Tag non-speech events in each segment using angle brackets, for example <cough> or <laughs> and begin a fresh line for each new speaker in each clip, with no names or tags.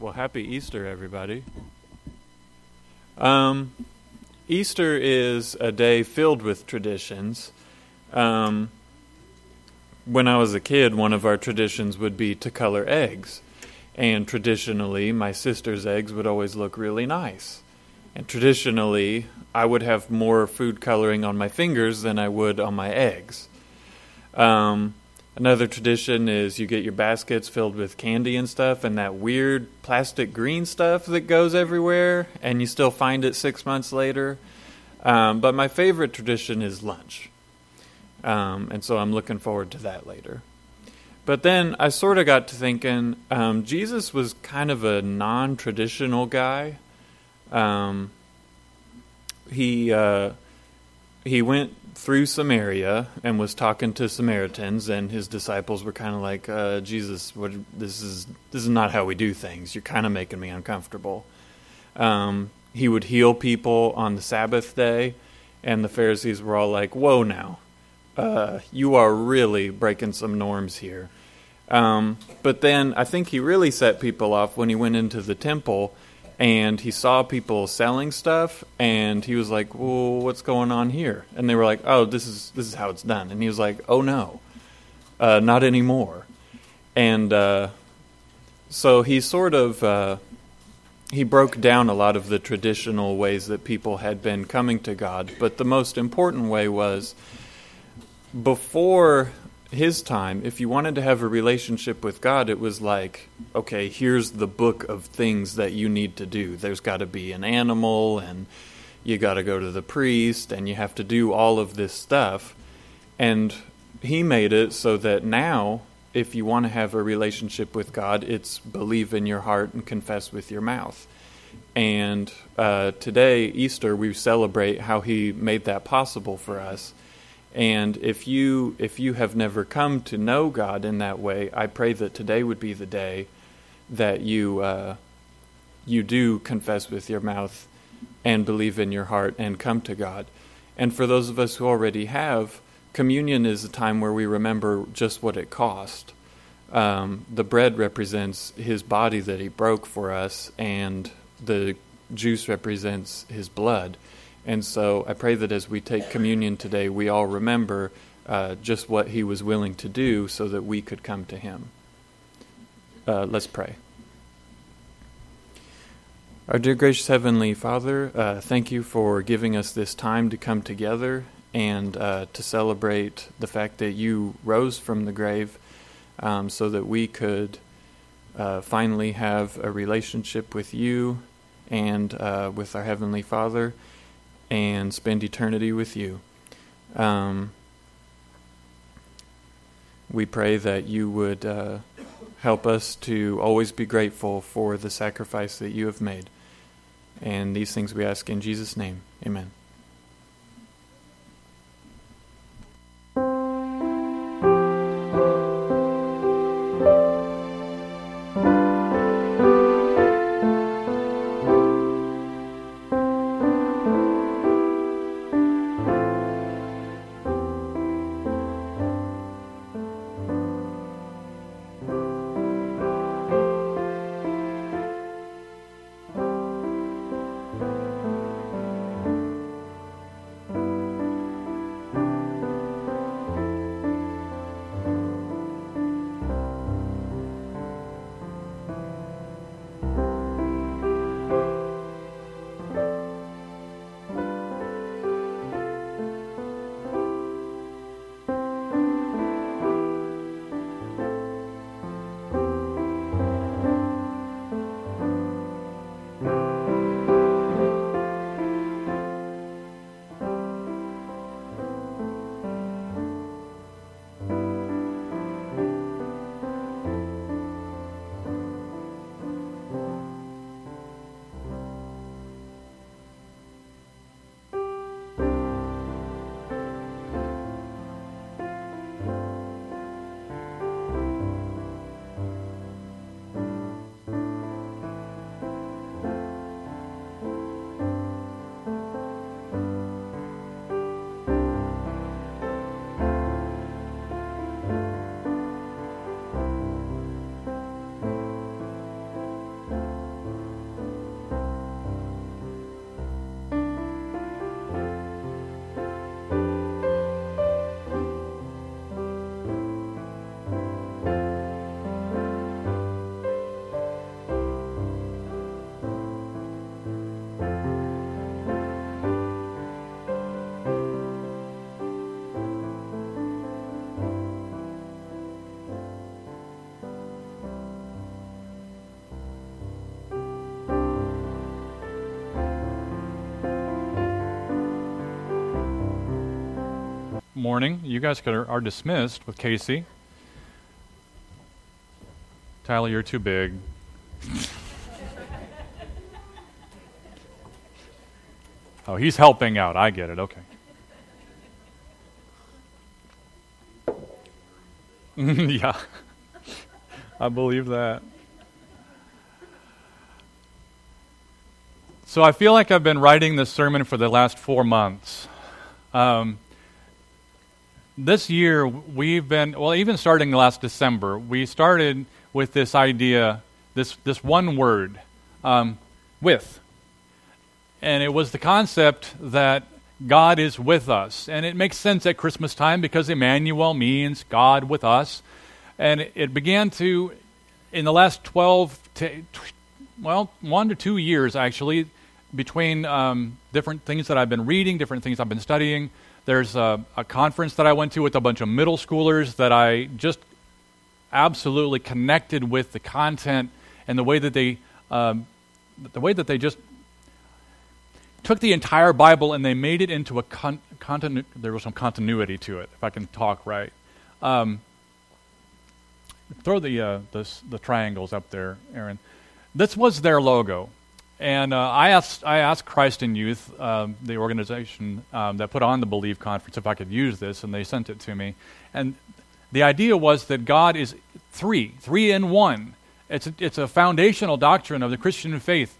Well, happy Easter, everybody. Um, Easter is a day filled with traditions. Um, when I was a kid, one of our traditions would be to color eggs. And traditionally, my sister's eggs would always look really nice. And traditionally, I would have more food coloring on my fingers than I would on my eggs. Um, Another tradition is you get your baskets filled with candy and stuff, and that weird plastic green stuff that goes everywhere, and you still find it six months later. Um, but my favorite tradition is lunch. Um, and so I'm looking forward to that later. But then I sort of got to thinking um, Jesus was kind of a non traditional guy. Um, he, uh, he went through Samaria and was talking to Samaritans, and his disciples were kind of like, uh, "Jesus, what, this is this is not how we do things. You're kind of making me uncomfortable." Um, he would heal people on the Sabbath day, and the Pharisees were all like, "Whoa, now, uh, you are really breaking some norms here." Um, but then I think he really set people off when he went into the temple and he saw people selling stuff and he was like well what's going on here? And they were like oh this is this is how it's done. And he was like oh no. Uh, not anymore. And uh, so he sort of uh, he broke down a lot of the traditional ways that people had been coming to god but the most important way was before his time, if you wanted to have a relationship with God, it was like, okay, here's the book of things that you need to do. There's got to be an animal, and you got to go to the priest, and you have to do all of this stuff. And he made it so that now, if you want to have a relationship with God, it's believe in your heart and confess with your mouth. And uh, today, Easter, we celebrate how he made that possible for us and if you if you have never come to know God in that way, I pray that today would be the day that you uh, you do confess with your mouth and believe in your heart and come to God. And for those of us who already have, communion is a time where we remember just what it cost. Um, the bread represents His body that He broke for us, and the juice represents His blood. And so I pray that as we take communion today, we all remember uh, just what he was willing to do so that we could come to him. Uh, let's pray. Our dear gracious Heavenly Father, uh, thank you for giving us this time to come together and uh, to celebrate the fact that you rose from the grave um, so that we could uh, finally have a relationship with you and uh, with our Heavenly Father and spend eternity with you. Um, we pray that you would uh, help us to always be grateful for the sacrifice that you have made. And these things we ask in Jesus' name. Amen.
Morning. You guys are, dismissed with Casey. Tyler, you're too big. <laughs> oh, he's helping out. I get it. Okay. <laughs> yeah. I believe that. So I feel like I've been writing this sermon for the last four months. Um, this year, we've been, well, even starting last December, we started with this idea, this, this one word, um, with. And it was the concept that God is with us. And it makes sense at Christmas time because Emmanuel means God with us. And it began to, in the last 12 to, well, one to two years actually, between um, different things that I've been reading, different things I've been studying. There's a, a conference that I went to with a bunch of middle schoolers that I just absolutely connected with the content and the way that they, um, the way that they just took the entire Bible and they made it into a con- continu- there was some continuity to it, if I can talk right. Um, throw the, uh, the, the triangles up there, Aaron. This was their logo. And uh, I, asked, I asked Christ in Youth, um, the organization um, that put on the Believe Conference, if I could use this, and they sent it to me. And the idea was that God is three, three in one. It's a, it's a foundational doctrine of the Christian faith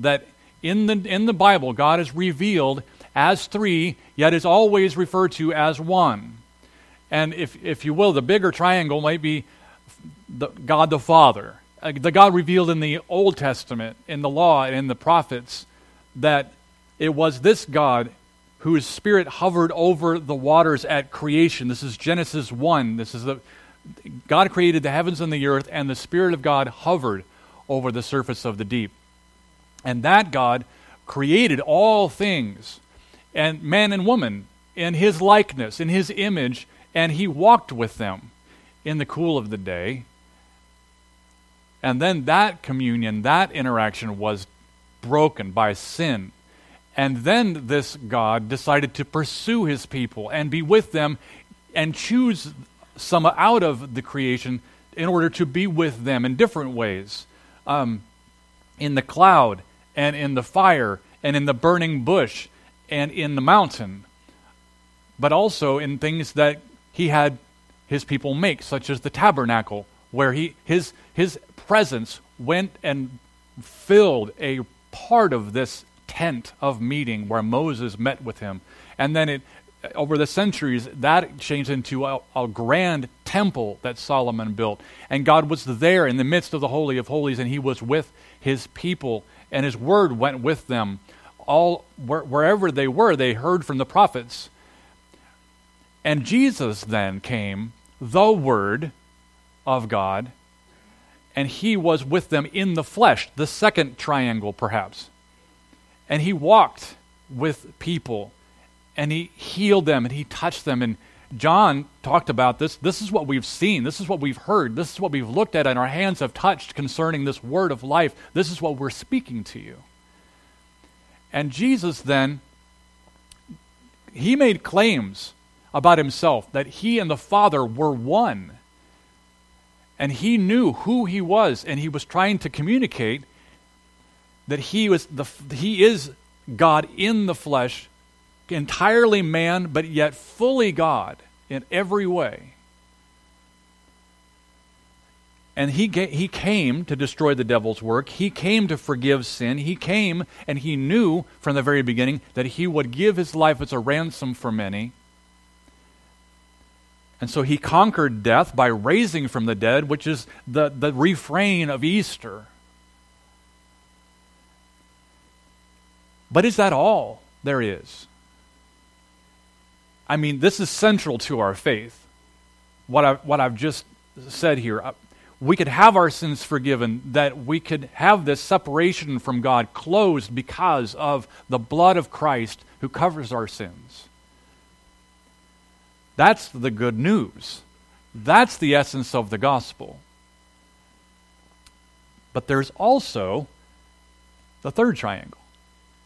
that in the, in the Bible, God is revealed as three, yet is always referred to as one. And if, if you will, the bigger triangle might be the, God the Father, uh, the God revealed in the Old Testament, in the law, and in the prophets, that it was this God whose spirit hovered over the waters at creation. This is Genesis 1. This is the God created the heavens and the earth, and the Spirit of God hovered over the surface of the deep. And that God created all things, and man and woman, in his likeness, in his image, and he walked with them in the cool of the day. And then that communion, that interaction was broken by sin. And then this God decided to pursue his people and be with them and choose some out of the creation in order to be with them in different ways. Um, in the cloud, and in the fire and in the burning bush and in the mountain, but also in things that he had his people make, such as the tabernacle, where he, his, his presence went and filled a part of this tent of meeting where Moses met with him. And then it, over the centuries, that changed into a, a, grand temple that Solomon built. And God was there in the midst of the Holy of Holies, and He was with His people and his word went with them. All wherever they were, they heard from the prophets. And Jesus then came, the Word of God, and he was with them in the flesh, the second triangle perhaps. And he walked with people, and he healed them, and he touched them. And John talked about this. This is what we've seen. This is what we've heard. This is what we've looked at and our hands have touched concerning this word of life. This is what we're speaking to you. And Jesus then, he made claims about himself that he and the Father were one. And he knew who he was, and he was trying to communicate that he, was the, he is God in the flesh entirely man, but yet fully God in every way. And he, he came to destroy the devil's work. He came to forgive sin. He came and he knew from the very beginning that he would give his life as a ransom for many. And so he conquered death by raising from the dead, which is the, the refrain of Easter. But is that all there is? I mean, this is central to our faith. What, I, what I've just said here. Uh, we could have our sins forgiven, that we could have this separation from God closed because of the blood of Christ who covers our sins. That's the good news. That's the essence of the gospel. But there's also the third triangle.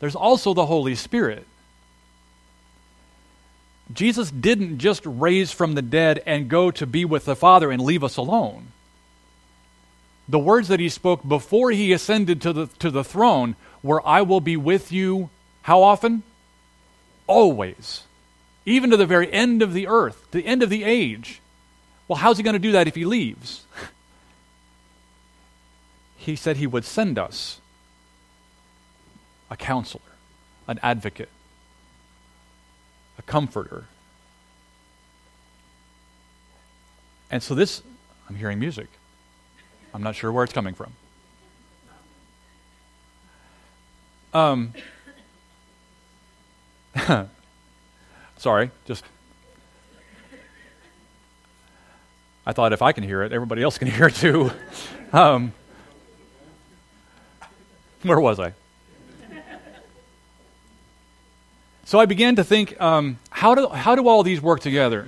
There's also the Holy Spirit. Jesus didn't just raise from the dead and go to be with the Father and leave us alone. The words that he spoke before he ascended to the, to the throne were, I will be with you, how often? Always. Even to the very end of the earth, the end of the age. Well, how's he going to do that if he leaves? <laughs> he said he would send us a counselor, an advocate, a comforter. And so this, I'm hearing music. I'm not sure where it's coming from. Um, <laughs> <laughs> sorry, just. I thought if I can hear it, everybody else can <laughs> hear it too. Um, where was I? So I began to think um, how, do, how do all these work together?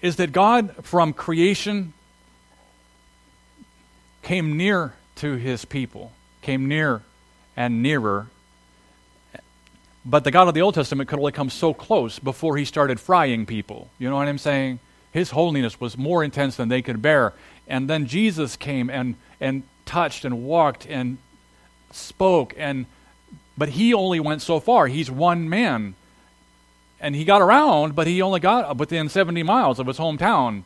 Is that God, from creation, came near to his people, came near and nearer. But the God of the Old Testament could only come so close before he started frying people. You know what I'm saying? His holiness was more intense than they could bear. And then Jesus came and, and touched and walked and spoke and but he only went so far. He's one man. And he got around, but he only got within 70 miles of his hometown.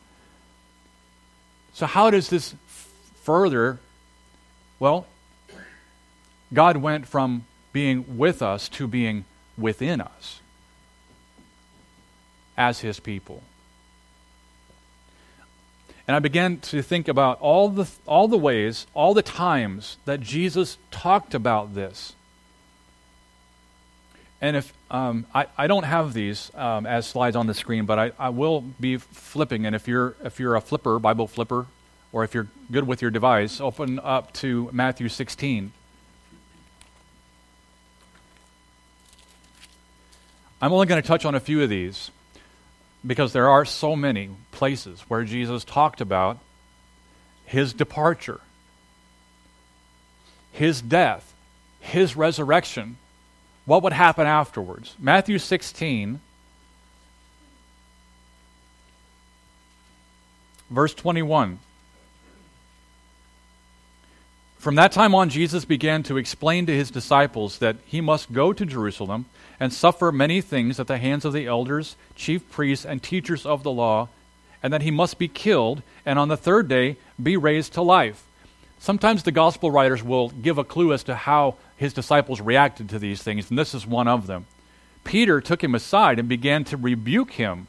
So, how does this further? Well, God went from being with us to being within us as his people. And I began to think about all the, all the ways, all the times that Jesus talked about this. And if um, I, I don't have these um, as slides on the screen, but I, I will be flipping. And if you're if you're a flipper, Bible flipper, or if you're good with your device, open up to Matthew 16. I'm only going to touch on a few of these because there are so many places where Jesus talked about his departure, his death, his resurrection what would happen afterwards? Matthew 16, verse 21. From that time on, Jesus began to explain to his disciples that he must go to Jerusalem and suffer many things at the hands of the elders, chief priests, and teachers of the law, and that he must be killed, and on the third day be raised to life. Sometimes the gospel writers will give a clue as to how his disciples reacted to these things, and this is one of them. Peter took him aside and began to rebuke him.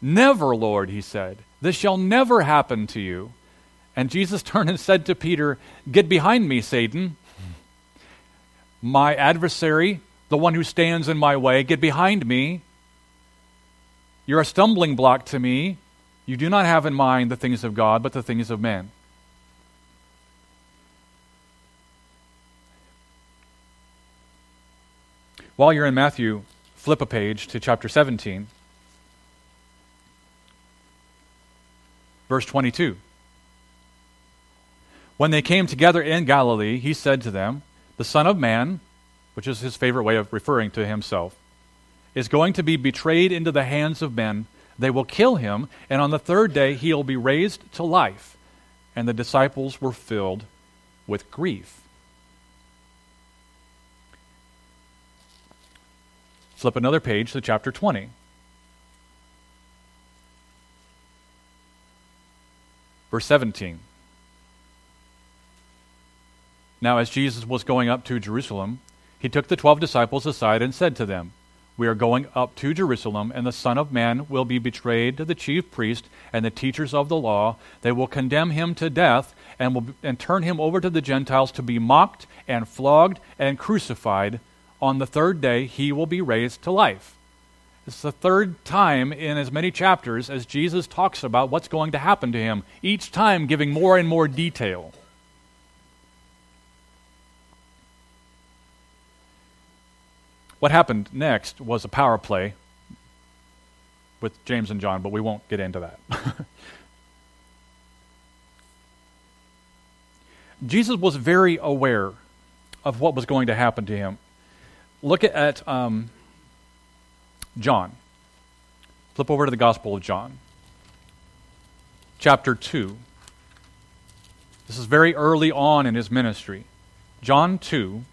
Never, Lord, he said, this shall never happen to you. And Jesus turned and said to Peter, Get behind me, Satan. My adversary, the one who stands in my way, get behind me. You're a stumbling block to me. You do not have in mind the things of God, but the things of men. While you're in Matthew, flip a page to chapter 17, verse 22. When they came together in Galilee, he said to them, The Son of Man, which is his favorite way of referring to himself, is going to be betrayed into the hands of men. They will kill him, and on the third day he will be raised to life. And the disciples were filled with grief. Flip another page to chapter 20. Verse 17. Now, as Jesus was going up to Jerusalem, he took the twelve disciples aside and said to them, We are going up to Jerusalem, and the Son of Man will be betrayed to the chief priest and the teachers of the law. They will condemn him to death and, will, and turn him over to the Gentiles to be mocked and flogged and crucified on the third day he will be raised to life. It's the third time in as many chapters as Jesus talks about what's going to happen to him, each time giving more and more detail. What happened next was a power play with James and John, but we won't get into that. <laughs> Jesus was very aware of what was going to happen to him look at um, John. Flip over to the Gospel of John, chapter 2. This is very early on in his ministry. John 2.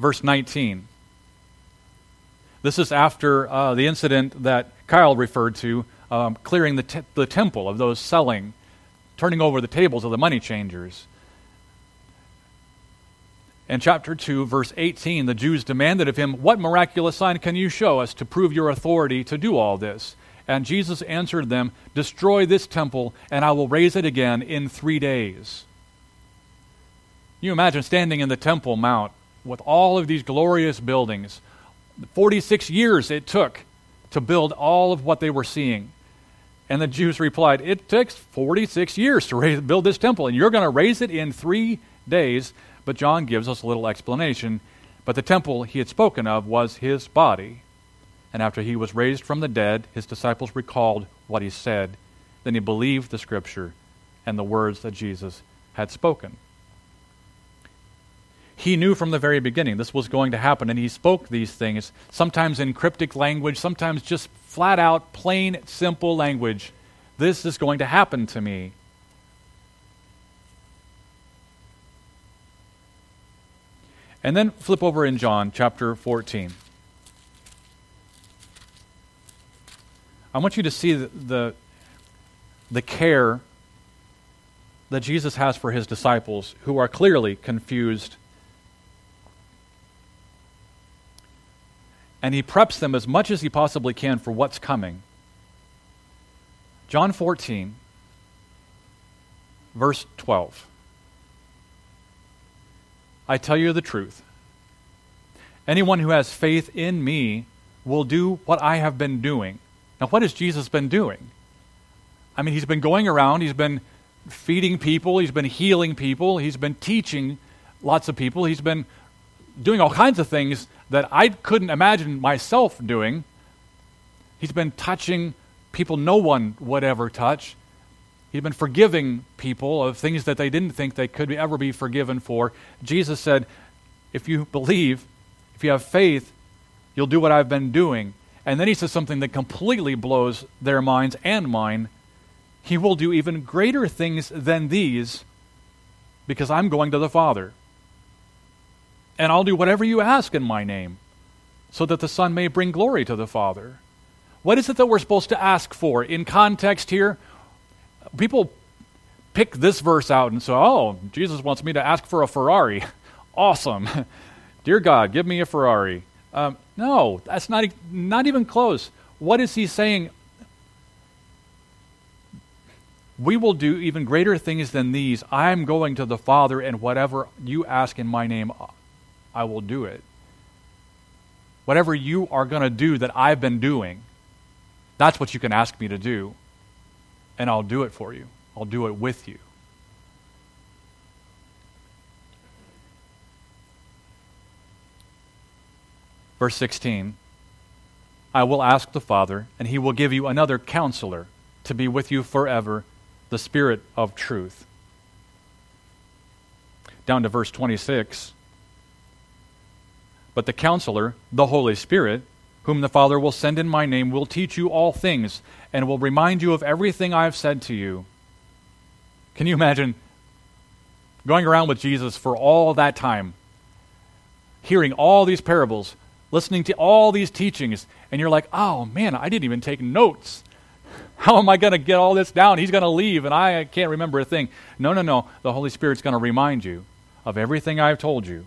Verse 19. This is after uh, the incident that Kyle referred to, um, clearing the, te- the temple of those selling, turning over the tables of the money changers. In chapter 2, verse 18, the Jews demanded of him, What miraculous sign can you show us to prove your authority to do all this? And Jesus answered them, Destroy this temple, and I will raise it again in three days. You imagine standing in the Temple Mount with all of these glorious buildings, 46 years it took to build all of what they were seeing. And the Jews replied, It takes 46 years to raise, build this temple, and you're going to raise it in three days. But John gives us a little explanation. But the temple he had spoken of was his body. And after he was raised from the dead, his disciples recalled what he said. Then he believed the scripture and the words that Jesus had spoken. He knew from the very beginning this was going to happen, and he spoke these things, sometimes in cryptic language, sometimes just flat out, plain, simple language. This is going to happen to me. And then flip over in John chapter 14. I want you to see the, the, the care that Jesus has for his disciples who are clearly confused and he preps them as much as he possibly can for what's coming. John 14, verse 12. I tell you the truth. Anyone who has faith in me will do what I have been doing. Now, what has Jesus been doing? I mean, he's been going around, he's been feeding people, he's been healing people, he's been teaching lots of people, he's been doing all kinds of things that I couldn't imagine myself doing. He's been touching people no one would ever touch. He's been forgiving people of things that they didn't think they could ever be forgiven for. Jesus said, If you believe, if you have faith, you'll do what I've been doing. And then he says something that completely blows their minds and mine. He will do even greater things than these because I'm going to the Father and I'll do whatever you ask in my name, so that the Son may bring glory to the Father. What is it that we're supposed to ask for? In context here, people pick this verse out and say, oh, Jesus wants me to ask for a Ferrari. <laughs> awesome. <laughs> Dear God, give me a Ferrari. Um, no, that's not, not even close. What is he saying? We will do even greater things than these. I'm going to the Father, and whatever you ask in my name, I will do it. Whatever you are going to do that I've been doing, that's what you can ask me to do, and I'll do it for you. I'll do it with you. Verse 16 I will ask the Father, and he will give you another counselor to be with you forever, the Spirit of truth. Down to verse 26 but the counselor, the Holy Spirit, whom the Father will send in my name, will teach you all things and will remind you of everything I have said to you. Can you imagine going around with Jesus for all that time, hearing all these parables, listening to all these teachings, and you're like, oh man, I didn't even take notes. How am I going to get all this down? He's going to leave, and I can't remember a thing. No, no, no. The Holy Spirit's going to remind you of everything I've told you.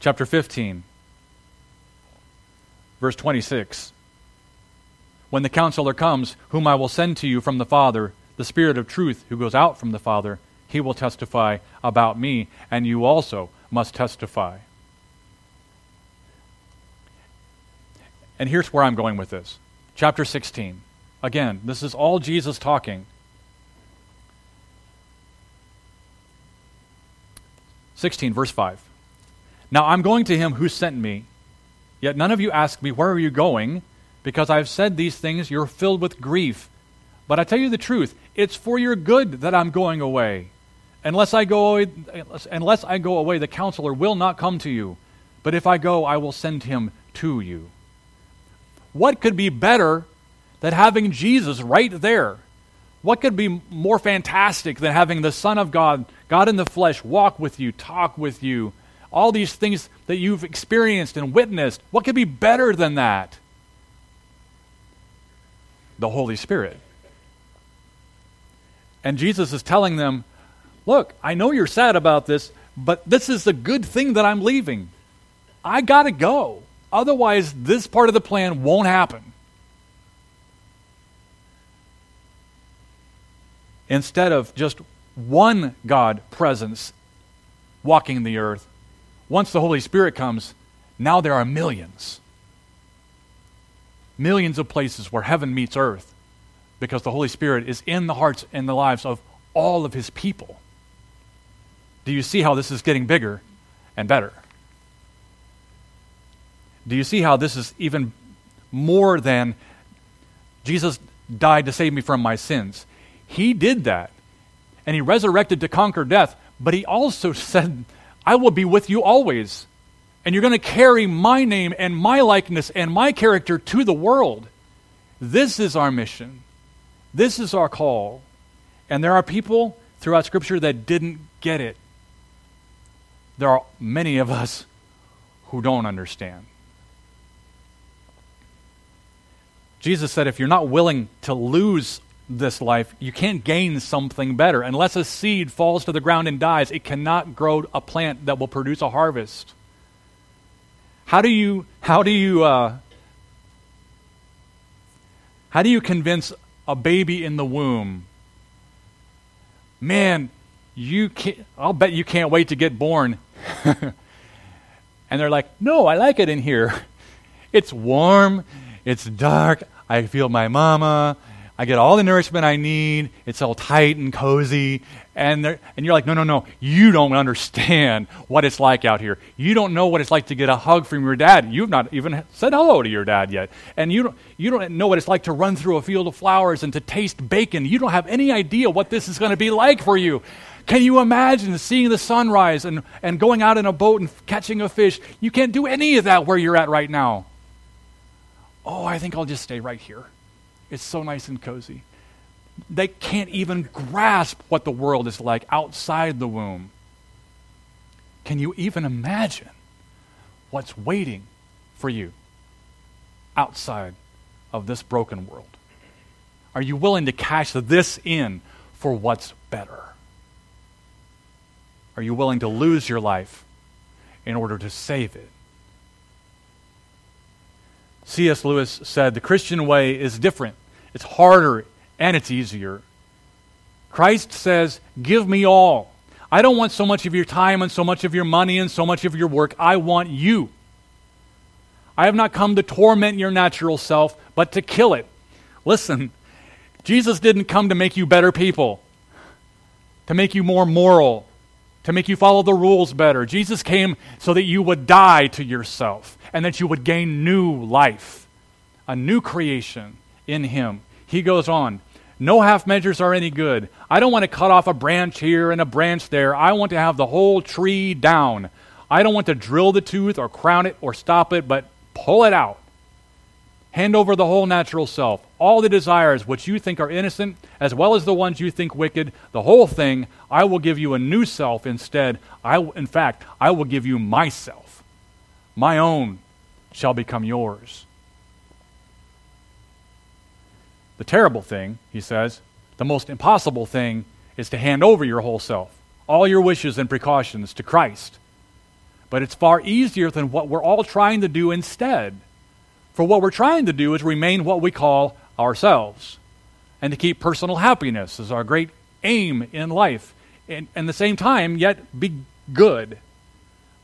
Chapter 15, verse 26. When the counselor comes, whom I will send to you from the Father, the Spirit of truth who goes out from the Father, he will testify about me, and you also must testify. And here's where I'm going with this. Chapter 16. Again, this is all Jesus talking. 16, verse 5. Now I'm going to him who sent me. Yet none of you ask me, Where are you going? Because I've said these things, you're filled with grief. But I tell you the truth, it's for your good that I'm going away. Unless I go away, unless I go away, the counselor will not come to you. But if I go, I will send him to you. What could be better than having Jesus right there? What could be more fantastic than having the Son of God, God in the flesh, walk with you, talk with you, all these things that you've experienced and witnessed? What could be better than that? The Holy Spirit. And Jesus is telling them, Look, I know you're sad about this, but this is a good thing that I'm leaving. I got to go. Otherwise, this part of the plan won't happen. Instead of just one God presence walking the earth, once the Holy Spirit comes, now there are millions. Millions of places where heaven meets earth because the Holy Spirit is in the hearts and the lives of all of his people. Do you see how this is getting bigger and better? Do you see how this is even more than Jesus died to save me from my sins? He did that. And he resurrected to conquer death, but he also <laughs> said, I will be with you always. And you're going to carry my name and my likeness and my character to the world. This is our mission. This is our call. And there are people throughout Scripture that didn't get it. There are many of us who don't understand. Jesus said, if you're not willing to lose this life, you can't gain something better. Unless a seed falls to the ground and dies, it cannot grow a plant that will produce a harvest. How do you, how do you, uh, how do you convince a baby in the womb, man, you can't, I'll bet you can't wait to get born. <laughs> and they're like, no, I like it in here. It's warm, it's dark, I feel my mama, I get all the nourishment I need. It's all tight and cozy. And, and you're like, no, no, no. You don't understand what it's like out here. You don't know what it's like to get a hug from your dad. You've not even said hello to your dad yet. And you don't, you don't know what it's like to run through a field of flowers and to taste bacon. You don't have any idea what this is going to be like for you. Can you imagine seeing the sunrise and, and going out in a boat and catching a fish? You can't do any of that where you're at right now. Oh, I think I'll just stay right here. It's so nice and cozy. They can't even grasp what the world is like outside the womb. Can you even imagine what's waiting for you outside of this broken world? Are you willing to cash this in for what's better? Are you willing to lose your life in order to save it? C.S. Lewis said the Christian way is different, it's harder, and it's easier. Christ says, Give me all. I don't want so much of your time and so much of your money and so much of your work. I want you. I have not come to torment your natural self, but to kill it. Listen, Jesus didn't come to make you better people, to make you more moral, to make you follow the rules better. Jesus came so that you would die to yourself and that you would gain new life, a new creation in Him. He goes on, no half measures are any good. I don't want to cut off a branch here and a branch there. I want to have the whole tree down. I don't want to drill the tooth or crown it or stop it, but pull it out. Hand over the whole natural self, all the desires which you think are innocent, as well as the ones you think wicked, the whole thing. I will give you a new self instead. I, in fact, I will give you myself. My own shall become yours. The terrible thing, he says, the most impossible thing is to hand over your whole self, all your wishes and precautions to Christ. But it's far easier than what we're all trying to do instead. For what we're trying to do is remain what we call ourselves and to keep personal happiness as our great aim in life. And at the same time, yet be good.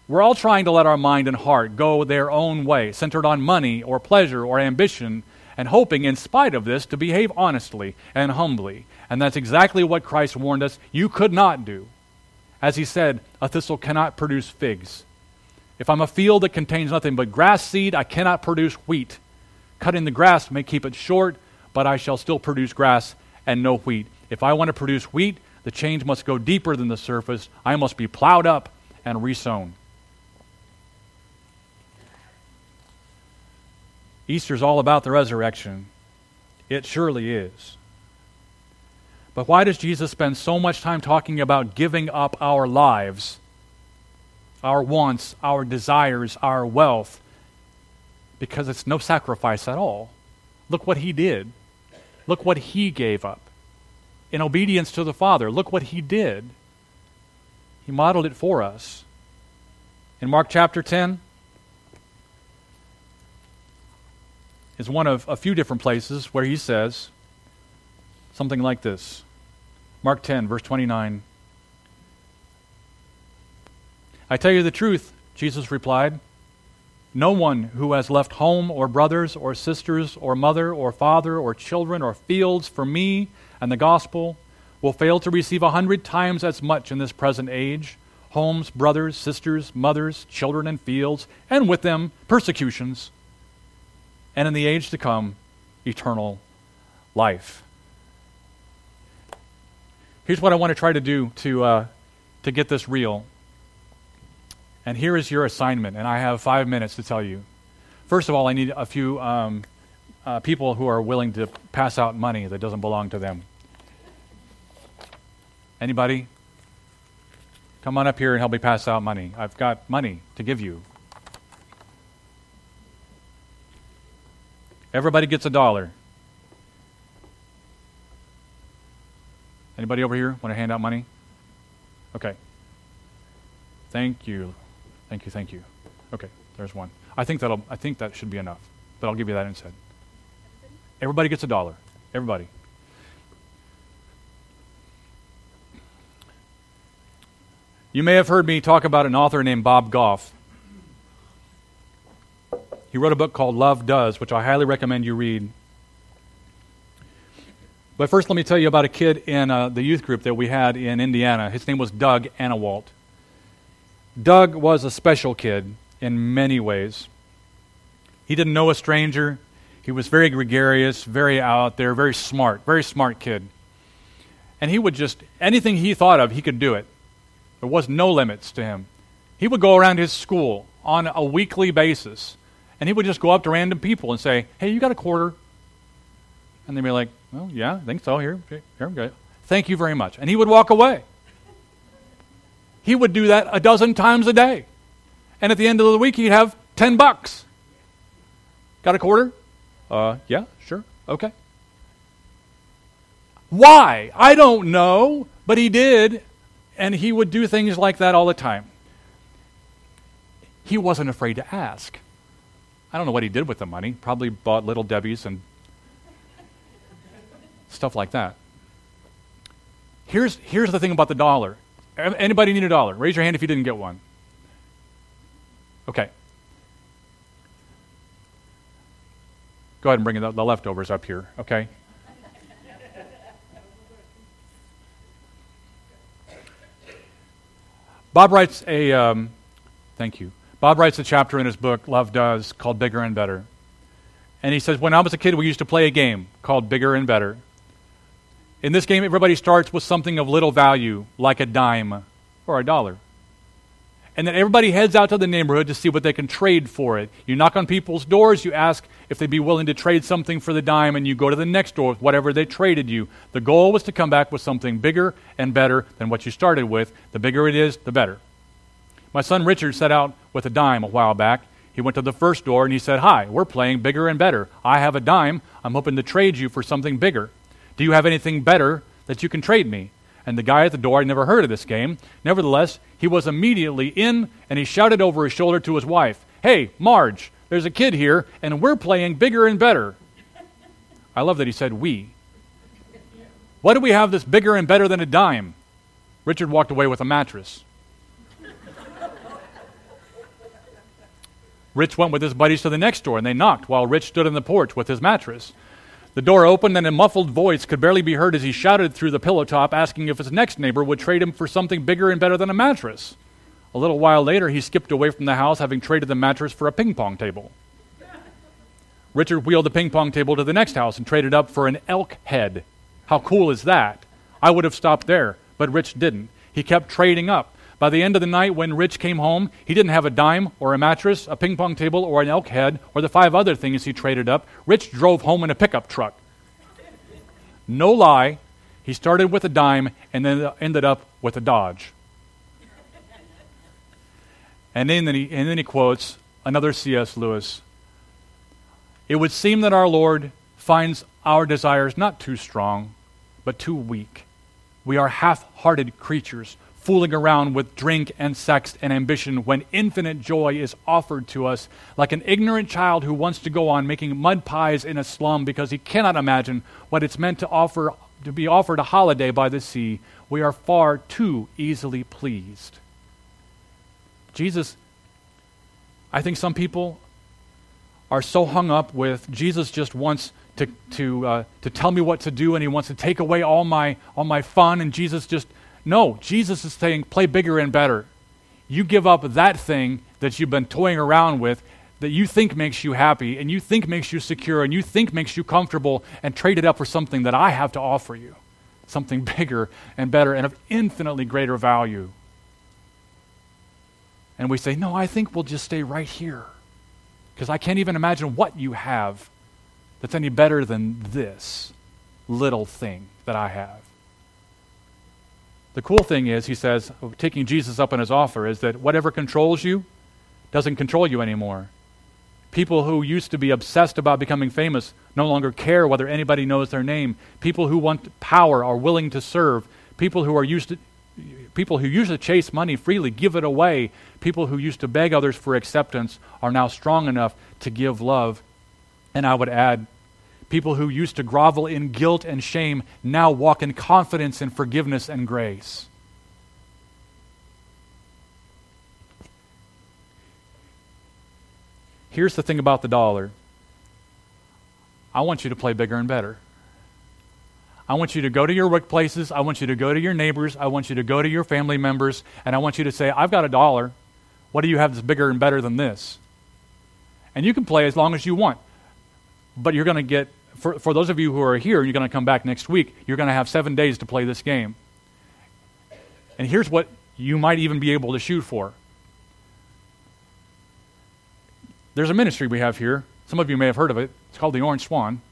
We're all trying to let our mind and heart go their own way, centered on money or pleasure or ambition, and hoping, in spite of this, to behave honestly and humbly. And that's exactly what Christ warned us you could not do. As he said, a thistle cannot produce figs, if I'm a field that contains nothing but grass seed, I cannot produce wheat. Cutting the grass may keep it short, but I shall still produce grass and no wheat. If I want to produce wheat, The change must go deeper than the surface. I must be plowed up and resown. Easter's all about the resurrection. It surely is. But why does Jesus spend so much time talking about giving up our lives, our wants, our desires, our wealth? Because it's no sacrifice at all. Look what he did. Look what he gave up. In obedience to the Father, look what he did. He modeled it for us. In Mark chapter 10, is one of a few different places where he says something like this Mark 10, verse 29. I tell you the truth, Jesus replied. No one who has left home or brothers or sisters or mother or father or children or fields for me and the gospel will fail to receive a hundred times as much in this present age homes, brothers, sisters, mothers, children, and fields, and with them persecutions and in the age to come, eternal life. Here's what I want to try to do to, uh, to get this real. And here is your assignment, and I have five minutes to tell you. First of all, I need a few um, uh, people who are willing to pass out money that doesn't belong to them. Anybody? Come on up here and help me pass out money. I've got money to give you. Everybody gets a dollar. Anybody over here want to hand out money? Okay. Thank you. Thank you, thank you. Okay, there's one. I think that'll I think that should be enough. But I'll give you that instead. Everybody gets a dollar. Everybody. You may have heard me talk about an author named Bob Goff. He wrote a book called Love Does, which I highly recommend you read. But first, let me tell you about a kid in uh, the youth group that we had in Indiana. His name was Doug Annawalt. Doug was a special kid in many ways. He didn't know a stranger. He was very gregarious, very out there, very smart, very smart kid. And he would just, anything he thought of, he could do it. There was no limits to him. He would go around his school on a weekly basis and he would just go up to random people and say, Hey, you got a quarter? And they'd be like, Well, yeah, I think so. Here, here we go. Thank you very much. And he would walk away. He would do that a dozen times a day. And at the end of the week, he'd have 10 bucks. Got a quarter? Uh, yeah, sure. Okay. Why? I don't know, but he did. And he would do things like that all the time. He wasn't afraid to ask. I don't know what he did with the money. Probably bought Little Debbie's and stuff like that. Here's, here's the thing about the dollar. Anybody need a dollar? Raise your hand if you didn't get one. Okay. Go ahead and bring the, the leftovers up here, okay? Bob writes a, um, thank you. Bob writes a chapter in his book, Love Does, called Bigger and Better. And he says, When I was a kid, we used to play a game called Bigger and Better. In this game, everybody starts with something of little value, like a dime or a dollar. And then everybody heads out to the neighborhood to see what they can trade for it. You knock on people's doors, you ask if they'd be willing to trade something for the dime, and you go to the next door with whatever they traded you. The goal was to come back with something bigger and better than what you started with. The bigger it is, the better. My son Richard set out with a dime a while back. He went to the first door and he said, Hi, we're playing bigger and better. I have a dime. I'm hoping to trade you for something bigger. Do you have anything better that you can trade me? And the guy at the door had never heard of this game. Nevertheless, he was immediately in and he shouted over his shoulder to his wife, Hey, Marge, there's a kid here and we're playing bigger and better. I love that he said we. What do we have that's bigger and better than a dime? Richard walked away with a mattress. Rich went with his buddies to the next door and they knocked while Rich stood in the porch with his mattress. The door opened and a muffled voice could barely be heard as he shouted through the pillow top asking if his next neighbor would trade him for something bigger and better than a mattress. A little while later, he skipped away from the house having traded the mattress for a ping pong table. Richard wheeled the ping pong table to the next house and traded up for an elk head. How cool is that? I would have stopped there, but Rich didn't. He kept trading up. By the end of the night, when Rich came home, he didn't have a dime or a mattress, a ping pong table, or an elk head, or the five other things he traded up. Rich drove home in a pickup truck. No lie, he started with a dime and then ended up with a Dodge. And then, he, and then he quotes another C.S. Lewis. It would seem that our Lord finds our desires not too strong, but too weak. We are half hearted creatures, fooling around with drink and sex and ambition when infinite joy is offered to us, like an ignorant child who wants to go on making mud pies in a slum because he cannot imagine what it's meant to offer to be offered a holiday by the sea. We are far too easily pleased. Jesus, I think some people are so hung up with Jesus just wants to, to, uh, to tell me what to do and he wants to take away all my, all my fun and Jesus just no, Jesus is saying, play bigger and better. You give up that thing that you've been toying around with that you think makes you happy and you think makes you secure and you think makes you comfortable and trade it up for something that I have to offer you. Something <laughs> bigger and better and of infinitely greater value. And we say, no, I think we'll just stay right here. Because I can't even imagine what you have that's any better than this little thing that I have. The cool thing is, he says, taking Jesus up on his offer, is that whatever controls you doesn't control you anymore. People who used to be obsessed about becoming famous no longer care whether anybody knows their name. People who want power are willing to serve. People who are used to people who used to chase money freely give it away. People who used to beg others for acceptance are now strong enough to give love. And I would add, People who used to grovel in guilt and shame now walk in confidence and forgiveness and grace. Here's the thing about the dollar I want you to play bigger and better. I want you to go to your workplaces. I want you to go to your neighbors. I want you to go to your family members. And I want you to say, I've got a dollar. What do you have that's bigger and better than this? And you can play as long as you want. But you're going to get for, for those of you who are here you're going to come back next week, you're going to have seven days to play this game. And here's what you might even be able to shoot for. There's a ministry we have here. Some of you may have heard of it. It's called the Orange Swan.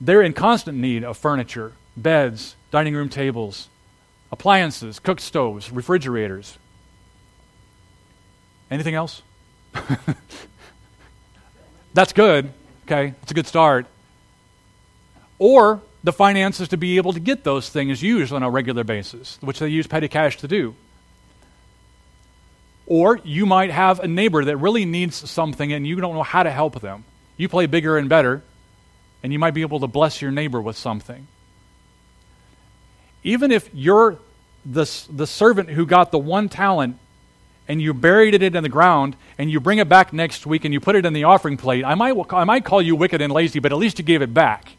They're in constant need of furniture, beds, dining room tables, appliances, cook stoves, refrigerators. Anything else? <laughs> That's good. Okay, it's a good start. Or the finances to be able to get those things used on a regular basis, which they use petty cash to do. Or you might have a neighbor that really needs something and you don't know how to help them. You play bigger and better, and you might be able to bless your neighbor with something. Even if you're the, the servant who got the one talent and you buried it in the ground and you bring it back next week and you put it in the offering plate, I might, I might call you wicked and lazy, but at least you gave it back.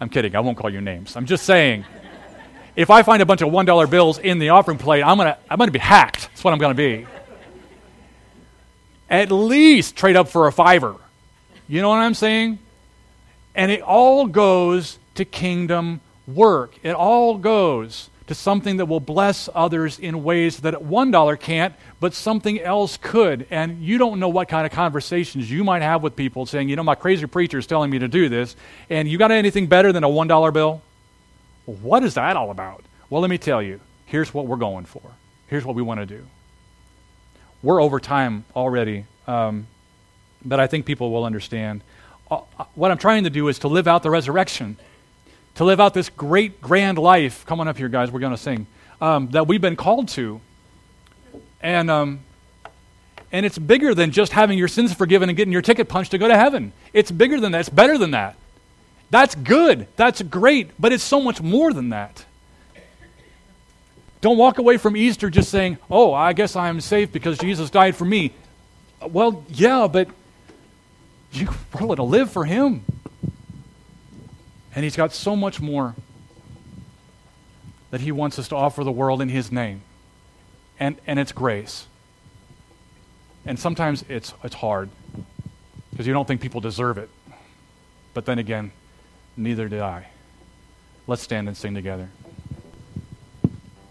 I'm kidding. I won't call you names. I'm just saying. if I find a bunch of $1 bills in the offering plate, I'm going to I'm to be hacked. That's what I'm going to be. At least trade up for a fiver. You know what I'm saying? And it all goes to kingdom work. It all goes to something that will bless others in ways that $1 can't, but something else could. And you don't know what kind of conversations you might have with people saying, you know, my crazy preacher is telling me to do this, and you got anything better than a $1 bill? What is that all about? Well, let me tell you. Here's what we're going for. Here's what we want to do. We're over time already, um, but I think people will understand. Uh, uh what I'm trying to do is to live out the resurrection to live out this great, grand life. Come on up here, guys. We're going to sing. Um, that we've been called to. And, um, and it's bigger than just having your sins forgiven and getting your ticket punched to go to heaven. It's bigger than that. It's better than that. That's good. That's great. But it's so much more than that. Don't walk away from Easter just saying, oh, I guess I'm safe because Jesus died for me. Well, yeah, but you're willing to live for Him. And He's got so much more that He wants us to offer the world in His name. And, and it's grace. And sometimes it's, it's hard because you don't think people deserve it. But then again, neither did I. Let's stand and sing together.